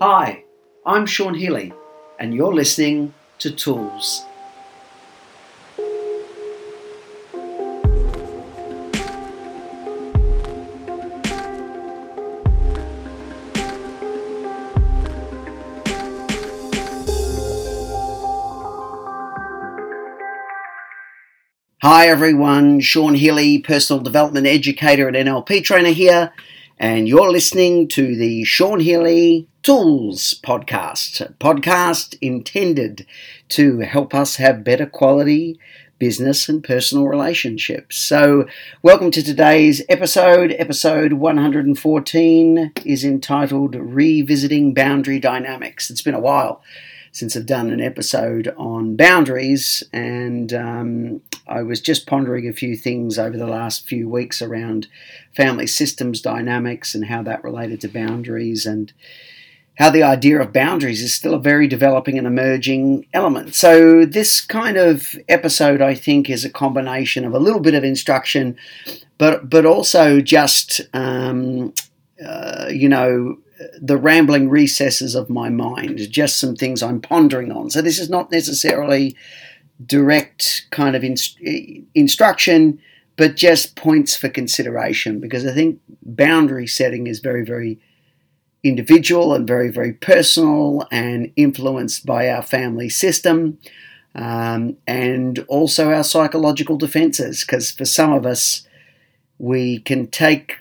Hi, I'm Sean Healy, and you're listening to Tools. Hi everyone, Sean Healy, personal development educator and NLP trainer here, and you're listening to the Sean Healy Tools podcast. Podcast intended to help us have better quality business and personal relationships. So, welcome to today's episode. Episode 114 is entitled Revisiting Boundary Dynamics. It's been a while since I've done an episode on boundaries, and um, I was just pondering a few things over the last few weeks around family systems dynamics and how that related to boundaries, and how the idea of boundaries is still a very developing and emerging element. So, this kind of episode, I think, is a combination of a little bit of instruction, but but also just um, uh, you know the rambling recesses of my mind, just some things I'm pondering on. So this is not necessarily direct kind of inst- instruction, but just points for consideration because I think boundary setting is very, very individual and very, very personal and influenced by our family system um, and also our psychological defenses. Because for some of us, we can take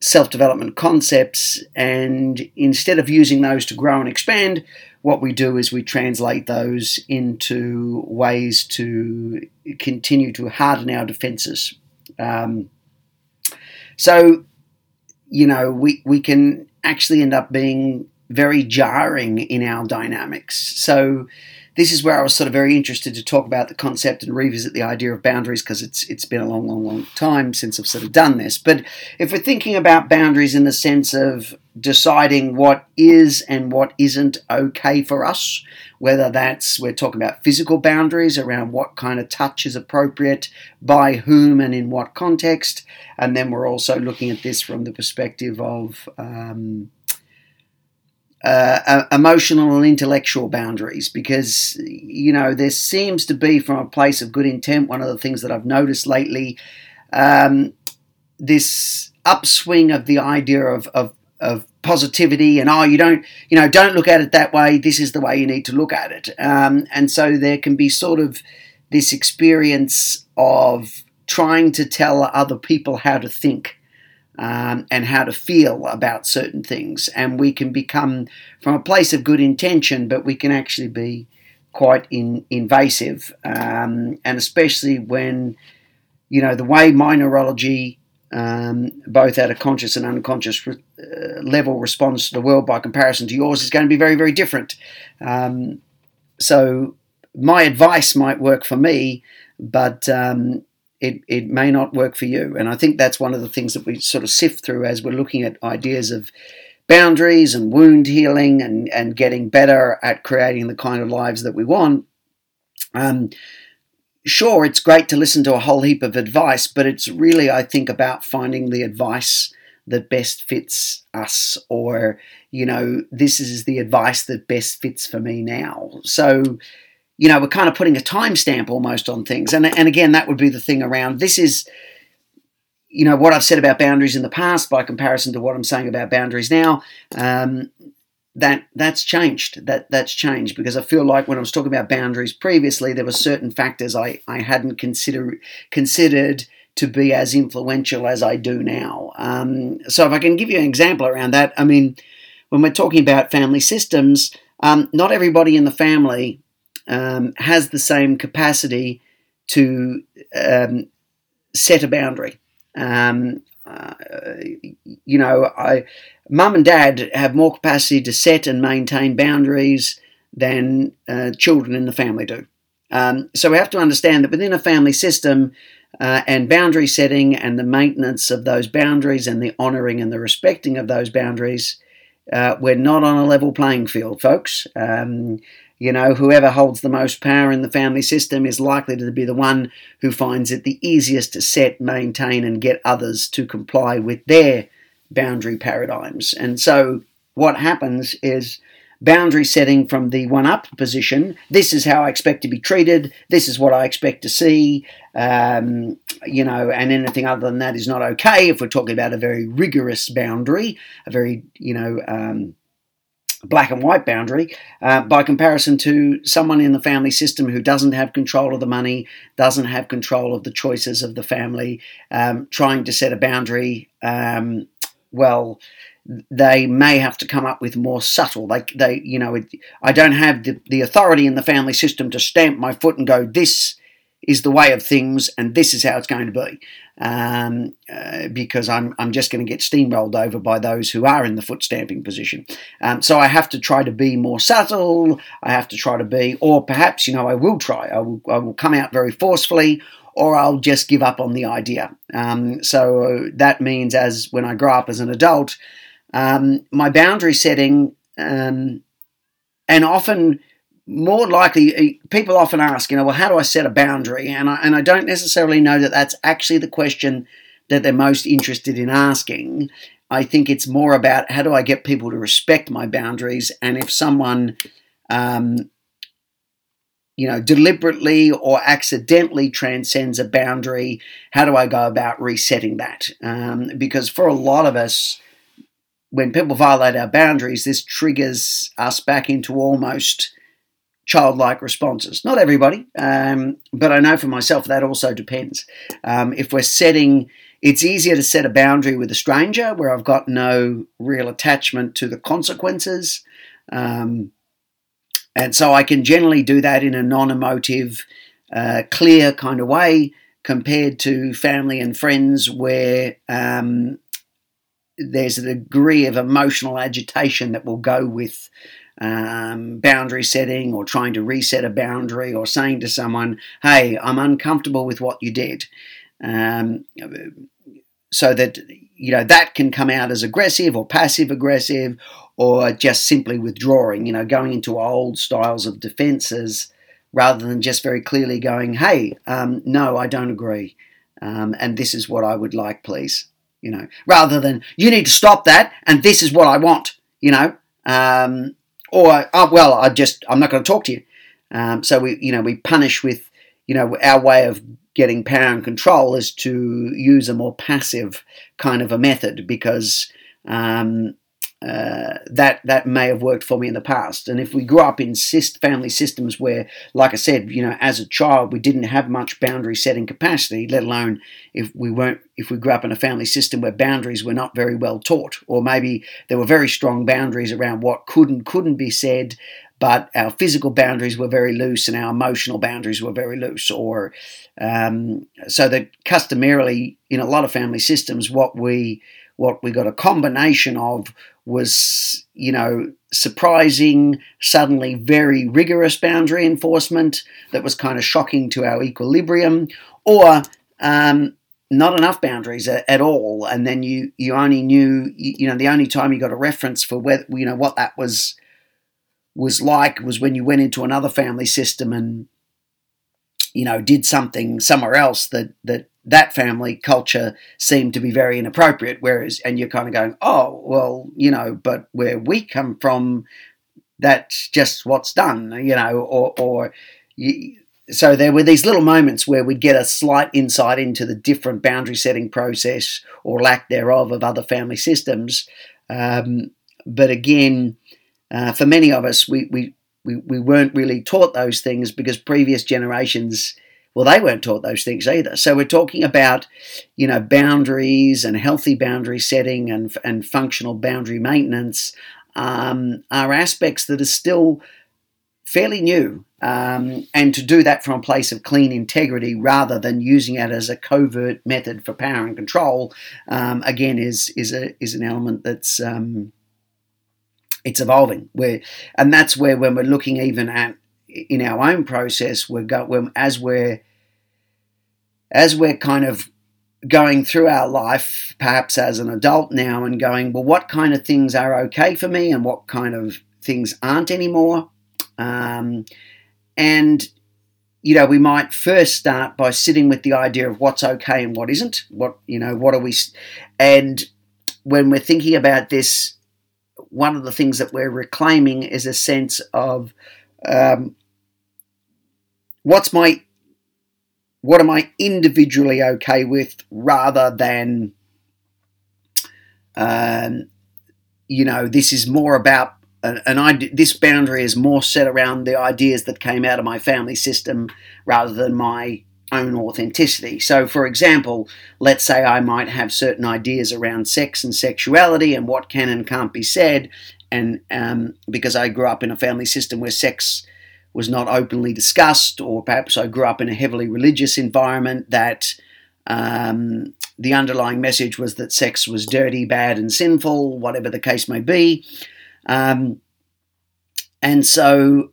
self development concepts, and instead of using those to grow and expand, what we do is we translate those into ways to continue to harden our defenses. Um, so, you know, we, we can actually end up being very jarring in our dynamics. So, this is where I was sort of very interested to talk about the concept and revisit the idea of boundaries because it's it's been a long, long, long time since I've sort of done this. But if we're thinking about boundaries in the sense of deciding what is and what isn't okay for us, whether that's we're talking about physical boundaries around what kind of touch is appropriate, by whom, and in what context, and then we're also looking at this from the perspective of um, uh, emotional and intellectual boundaries because you know there seems to be from a place of good intent one of the things that i've noticed lately um, this upswing of the idea of, of, of positivity and oh you don't you know don't look at it that way. This is the way you need to look at it. Um, and so there can be sort of this experience of trying to tell other people how to think um, and how to feel about certain things. And we can become from a place of good intention, but we can actually be quite in, invasive. Um, and especially when, you know, the way my neurology, um, both at a conscious and unconscious re- uh, level, responds to the world by comparison to yours is going to be very, very different. Um, so my advice might work for me, but um, it, it may not work for you. And I think that's one of the things that we sort of sift through as we're looking at ideas of boundaries and wound healing and, and getting better at creating the kind of lives that we want. Um, sure, it's great to listen to a whole heap of advice, but it's really, I think, about finding the advice that best fits us, or, you know, this is the advice that best fits for me now. So, you know, we're kind of putting a timestamp almost on things. And, and again, that would be the thing around this is, you know, what I've said about boundaries in the past by comparison to what I'm saying about boundaries now. Um, that that's changed. That that's changed because I feel like when I was talking about boundaries previously, there were certain factors I, I hadn't consider considered to be as influential as I do now. Um, so if I can give you an example around that, I mean, when we're talking about family systems, um, not everybody in the family um, has the same capacity to um, set a boundary. Um, uh, you know, I, mum and dad have more capacity to set and maintain boundaries than uh, children in the family do. Um, so we have to understand that within a family system, uh, and boundary setting and the maintenance of those boundaries and the honouring and the respecting of those boundaries, uh, we're not on a level playing field, folks. Um, you know, whoever holds the most power in the family system is likely to be the one who finds it the easiest to set, maintain, and get others to comply with their boundary paradigms. And so, what happens is boundary setting from the one up position. This is how I expect to be treated. This is what I expect to see. Um, you know, and anything other than that is not okay. If we're talking about a very rigorous boundary, a very you know. Um, black and white boundary uh, by comparison to someone in the family system who doesn't have control of the money, doesn't have control of the choices of the family, um, trying to set a boundary. Um, well, they may have to come up with more subtle. Like they, you know, it, I don't have the, the authority in the family system to stamp my foot and go, this is the way of things, and this is how it's going to be. Um, uh, because I'm, I'm just going to get steamrolled over by those who are in the foot stamping position. Um, so I have to try to be more subtle. I have to try to be, or perhaps, you know, I will try. I will, I will come out very forcefully, or I'll just give up on the idea. Um, so that means, as when I grow up as an adult, um, my boundary setting, um, and often more likely, eh, people often ask, you know, well, how do I set a boundary? And I, and I don't necessarily know that that's actually the question that they're most interested in asking. I think it's more about how do I get people to respect my boundaries, and if someone, um, you know, deliberately or accidentally transcends a boundary, how do I go about resetting that? Um, because for a lot of us, when people violate our boundaries, this triggers us back into almost childlike responses. Not everybody, um, but I know for myself that also depends. Um, if we're setting, it's easier to set a boundary with a stranger where I've got no real attachment to the consequences. Um, and so I can generally do that in a non emotive, uh, clear kind of way compared to family and friends where um, there's a degree of emotional agitation that will go with um, boundary setting or trying to reset a boundary or saying to someone, hey, I'm uncomfortable with what you did. Um, so that you know that can come out as aggressive or passive aggressive or just simply withdrawing you know going into old styles of defenses rather than just very clearly going hey um, no i don't agree um, and this is what i would like please you know, rather than you need to stop that and this is what I want, you know, um, or oh, well, I just I'm not going to talk to you. Um, so we, you know, we punish with, you know, our way of getting power and control is to use a more passive kind of a method because um, uh, that that may have worked for me in the past. And if we grew up in family systems where, like I said, you know, as a child we didn't have much boundary setting capacity, let alone if we weren't if we grew up in a family system where boundaries were not very well taught, or maybe there were very strong boundaries around what could and couldn't be said, but our physical boundaries were very loose and our emotional boundaries were very loose, or um, so that customarily in a lot of family systems, what we what we got a combination of was, you know, surprising, suddenly very rigorous boundary enforcement that was kind of shocking to our equilibrium, or um, not enough boundaries at, at, all, and then you you only knew, you, you know, the only time you got a reference for whether you know what that was was like was when you went into another family system and you know did something somewhere else that that that family culture seemed to be very inappropriate. Whereas, and you're kind of going, oh, well, you know, but where we come from, that's just what's done, you know, or, or you, so there were these little moments where we'd get a slight insight into the different boundary setting process or lack thereof of other family systems. Um, but again, uh, for many of us, we, we, we, we weren't really taught those things because previous generations well, they weren't taught those things either. So we're talking about, you know, boundaries and healthy boundary setting and, and functional boundary maintenance um, are aspects that are still fairly new. Um, and to do that from a place of clean integrity rather than using it as a covert method for power and control, um, again, is is a is an element that's um, it's evolving. Where and that's where when we're looking even at in our own process, we're go, as we're as we're kind of going through our life, perhaps as an adult now, and going, well, what kind of things are okay for me, and what kind of things aren't anymore, um, and you know, we might first start by sitting with the idea of what's okay and what isn't. What you know, what are we? And when we're thinking about this, one of the things that we're reclaiming is a sense of um, what's my what am I individually okay with rather than um, you know this is more about and I this boundary is more set around the ideas that came out of my family system rather than my own authenticity. So, for example, let's say I might have certain ideas around sex and sexuality and what can and can't be said, and um, because I grew up in a family system where sex was not openly discussed, or perhaps I grew up in a heavily religious environment that um, the underlying message was that sex was dirty, bad, and sinful, whatever the case may be. Um, and so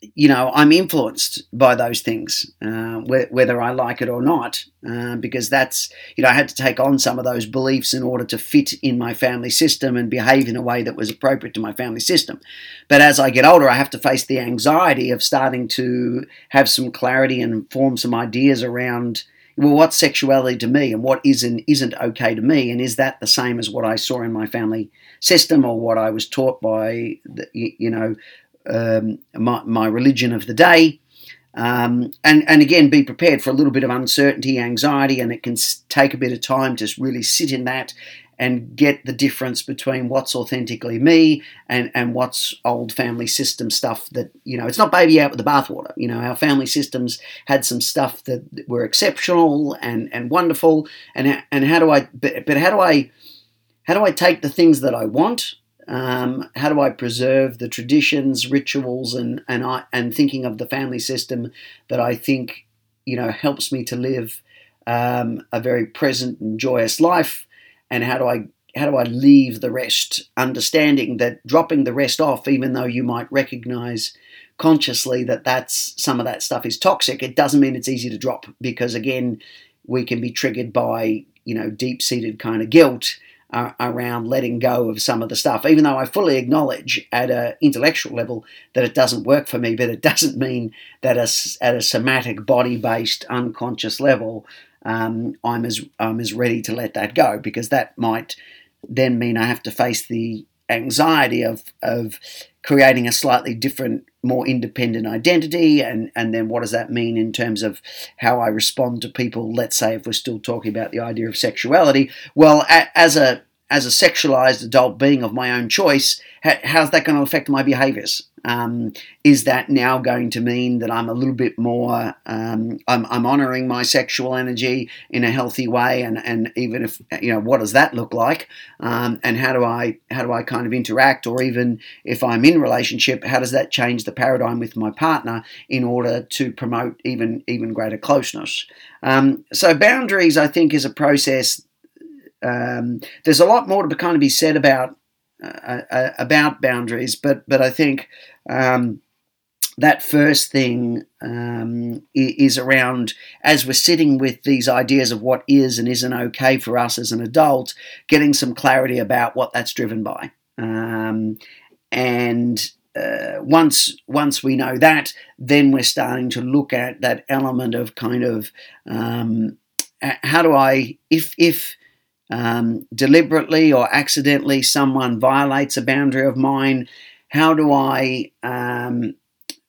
you know, I'm influenced by those things, uh, whether I like it or not, uh, because that's, you know, I had to take on some of those beliefs in order to fit in my family system and behave in a way that was appropriate to my family system. But as I get older, I have to face the anxiety of starting to have some clarity and form some ideas around, well, what's sexuality to me and what is and isn't okay to me, and is that the same as what I saw in my family system or what I was taught by, the, you know, um, my, my, religion of the day. Um, and, and again, be prepared for a little bit of uncertainty, anxiety, and it can take a bit of time to really sit in that and get the difference between what's authentically me and, and what's old family system stuff that, you know, it's not baby out with the bathwater. You know, our family systems had some stuff that were exceptional and, and wonderful. And, and how do I, but, but how do I, how do I take the things that I want um, how do I preserve the traditions, rituals, and and I and thinking of the family system that I think you know helps me to live um, a very present and joyous life, and how do I how do I leave the rest, understanding that dropping the rest off, even though you might recognize consciously that that's some of that stuff is toxic, it doesn't mean it's easy to drop because again, we can be triggered by you know deep seated kind of guilt uh, around letting go of some of the stuff, even though I fully acknowledge at an intellectual level that it doesn't work for me, but it doesn't mean that a, at a somatic, body based, unconscious level, um, I'm, as, I'm as ready to let that go because that might then mean I have to face the anxiety of, of creating a slightly different, more independent identity, and, and then what does that mean in terms of how I respond to people? Let's say if we're still talking about the idea of sexuality, well, a, as a as a sexualized adult being of my own choice, how's that going to affect my behaviors? Um, is that now going to mean that I'm a little bit more, um, I'm, I'm honoring my sexual energy in a healthy way? And, and even if, you know, what does that look like? Um, and how do I, how do I kind of interact? Or even if I'm in relationship, how does that change the paradigm with my partner in order to promote even, even greater closeness? Um, so boundaries, I think, is a process um, there's a lot more to kind of be said about uh, uh, about boundaries, but but I think um, that first thing um, is around as we're sitting with these ideas of what is and isn't okay for us as an adult, getting some clarity about what that's driven by, um, and uh, once once we know that, then we're starting to look at that element of kind of um, how do I if if um, deliberately or accidentally someone violates a boundary of mine, how do I um,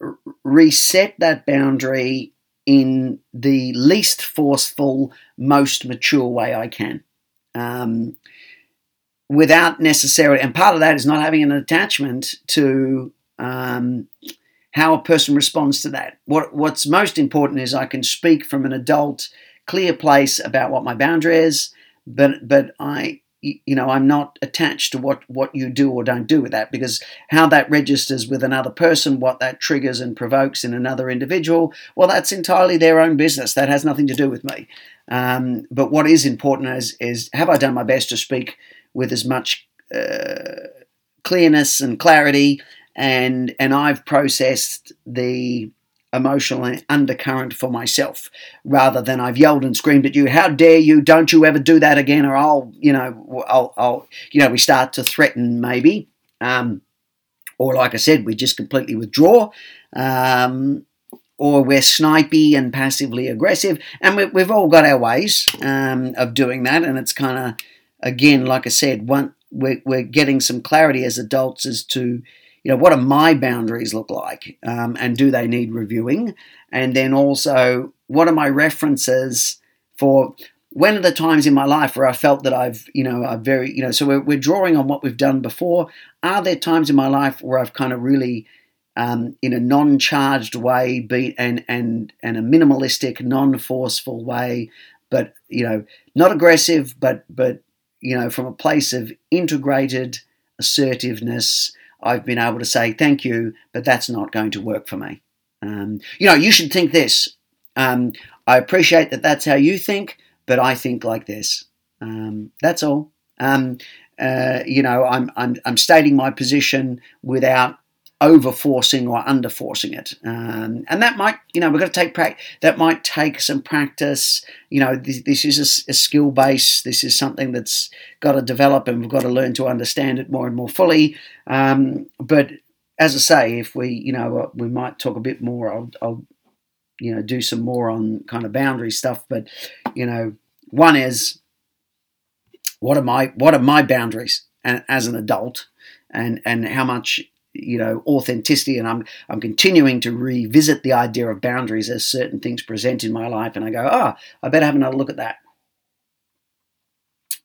r- reset that boundary in the least forceful, most mature way I can? Um, without necessarily, and part of that is not having an attachment to um, how a person responds to that. What, what's most important is I can speak from an adult, clear place about what my boundary is but but I you know I'm not attached to what what you do or don't do with that because how that registers with another person, what that triggers and provokes in another individual, well, that's entirely their own business. That has nothing to do with me. Um, but what is important is is have I done my best to speak with as much uh, clearness and clarity, and and I've processed the emotional undercurrent for myself rather than I've yelled and screamed at you, how dare you, don't you ever do that again, or I'll, you know, I'll, I'll you know, we start to threaten maybe. Um, or like I said, we just completely withdraw. Um, or we're snipey and passively aggressive. And we, have all got our ways um, of doing that. And it's kind of, again, like I said, one, we're, we're getting some clarity as adults as to you know what do my boundaries look like um, and do they need reviewing and then also what are my references for when are the times in my life where I felt that I've, you know, I've very, you know, so we're, we're drawing on what we've done before. Are there times in my life where I've kind of really, um, in a non-charged way, be and and and a minimalistic, non-forceful way, but you know, not aggressive, but but you know, from a place of integrated assertiveness, I've been able to say thank you, but that's not going to work for me. Um, you know, you should think this. Um, I appreciate that that's how you think but I think like this. Um, that's all. Um, uh, you know, I'm, I'm, I'm stating my position without over forcing or under forcing it. Um, and that might, you know, we've got to take practice. That might take some practice. You know, this, this is a, a, skill base. This is something that's got to develop, and we've got to learn to understand it more and more fully. Um, but as I say, if we, you know, we might talk a bit more. I'll, I'll you know do some more on kind of boundary stuff. But you know, one is what are my what are my boundaries as an adult, and and how much you know authenticity and I'm I'm continuing to revisit the idea of boundaries as certain things present in my life and I go ah oh, I better have another look at that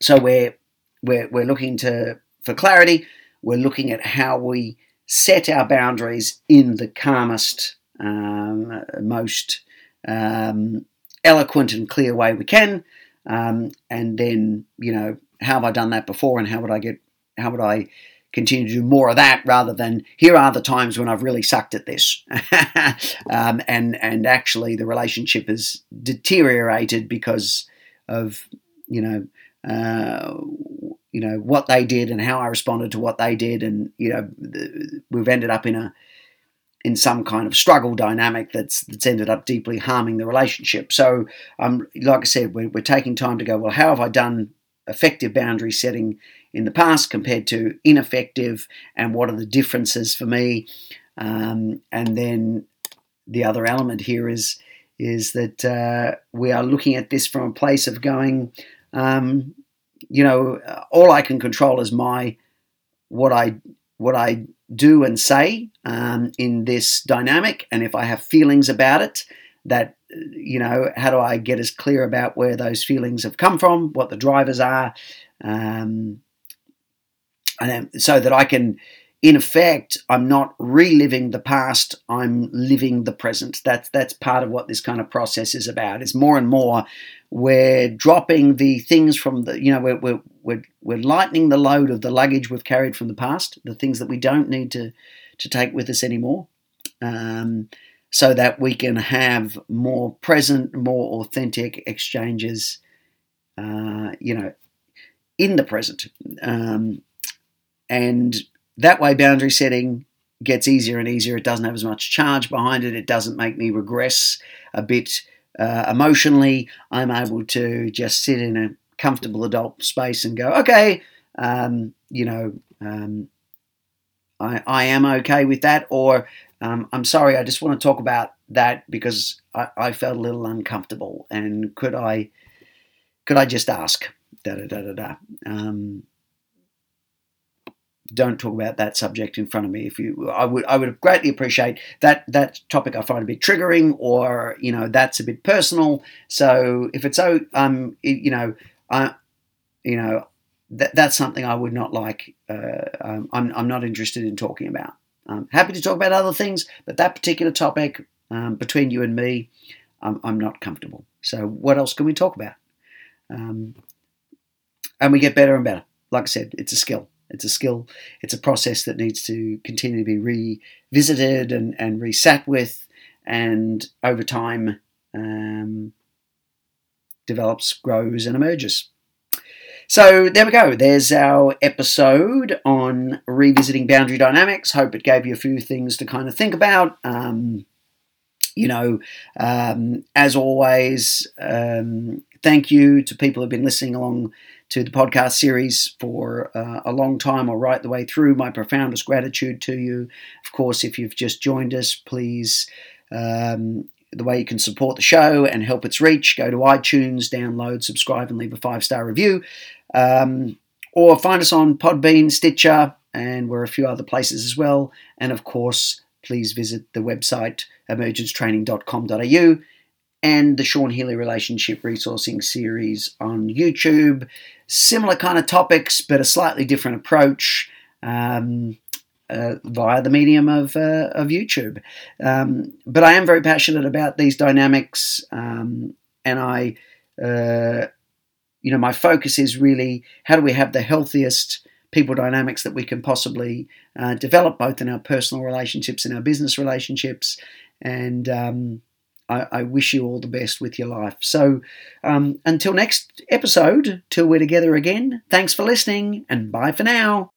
so we're we're we're looking to for clarity we're looking at how we set our boundaries in the calmest um, most um, eloquent and clear way we can. Um, and then, you know, how have I done that before and how would I get, how would I continue to do more of that rather than here are the times when I've really sucked at this. um, and, and actually the relationship has deteriorated because of, you know, uh, you know what they did and how I responded to what they did, and you know we've ended up in a in some kind of struggle dynamic that's that's ended up deeply harming the relationship. So, um, like I said, we're, we're taking time to go. Well, how have I done effective boundary setting in the past compared to ineffective, and what are the differences for me? Um, and then the other element here is is that uh, we are looking at this from a place of going, um, you know, all I can control is my what I what I do and say um, in this dynamic, and if I have feelings about it, that you know, how do I get as clear about where those feelings have come from, what the drivers are, um, and so that I can, in effect, I'm not reliving the past. I'm living the present. That's that's part of what this kind of process is about. Is more and more we're dropping the things from the you know we're, we're we're we're lightening the load of the luggage we've carried from the past, the things that we don't need to to take with us anymore, um, so that we can have more present, more authentic exchanges. Uh, you know, in the present, um, and that way, boundary setting gets easier and easier. It doesn't have as much charge behind it. It doesn't make me regress a bit uh, emotionally. I'm able to just sit in a comfortable adult space and go, okay, um, you know, um, I, I am okay with that, or um, I'm sorry, I just want to talk about that because I, I, felt a little uncomfortable, and could I, could I just ask? Da da da da da. Um, don't talk about that subject in front of me. If you, I would, I would greatly appreciate that. That topic I find a bit triggering, or you know, that's a bit personal. So if it's so, um, you know, I, you know, that, that's something I would not like. Uh, um, I'm, I'm not interested in talking about. I'm happy to talk about other things, but that particular topic um, between you and me, I'm, I'm, not comfortable. So what else can we talk about? Um, and we get better and better. Like I said, it's a skill. It's a skill. It's a process that needs to continue to be revisited and, and resat with, and over time um, develops, grows, and emerges. So there we go. There's our episode on revisiting boundary dynamics. Hope it gave you a few things to kind of think about. Um, you know, um, as always, um, thank you to people who've been listening along to the podcast series for uh, a long time or right the way through. My profoundest gratitude to you. Of course, if you've just joined us, please um, the way you can support the show and help its reach, go to iTunes, download, subscribe, and leave a five star review. Um, or find us on Podbean, Stitcher, and we're a few other places as well. And of course, please visit the website emergencetraining.com.au and the Sean Healy Relationship Resourcing Series on YouTube. Similar kind of topics, but a slightly different approach. Um, uh, via the medium of, uh, of YouTube. Um, but I am very passionate about these dynamics, um, and I, uh, you know, my focus is really how do we have the healthiest people dynamics that we can possibly uh, develop, both in our personal relationships and our business relationships. And um, I, I, wish you all the best with your life. So um, until next episode, till we're together again, thanks for listening, and bye for now.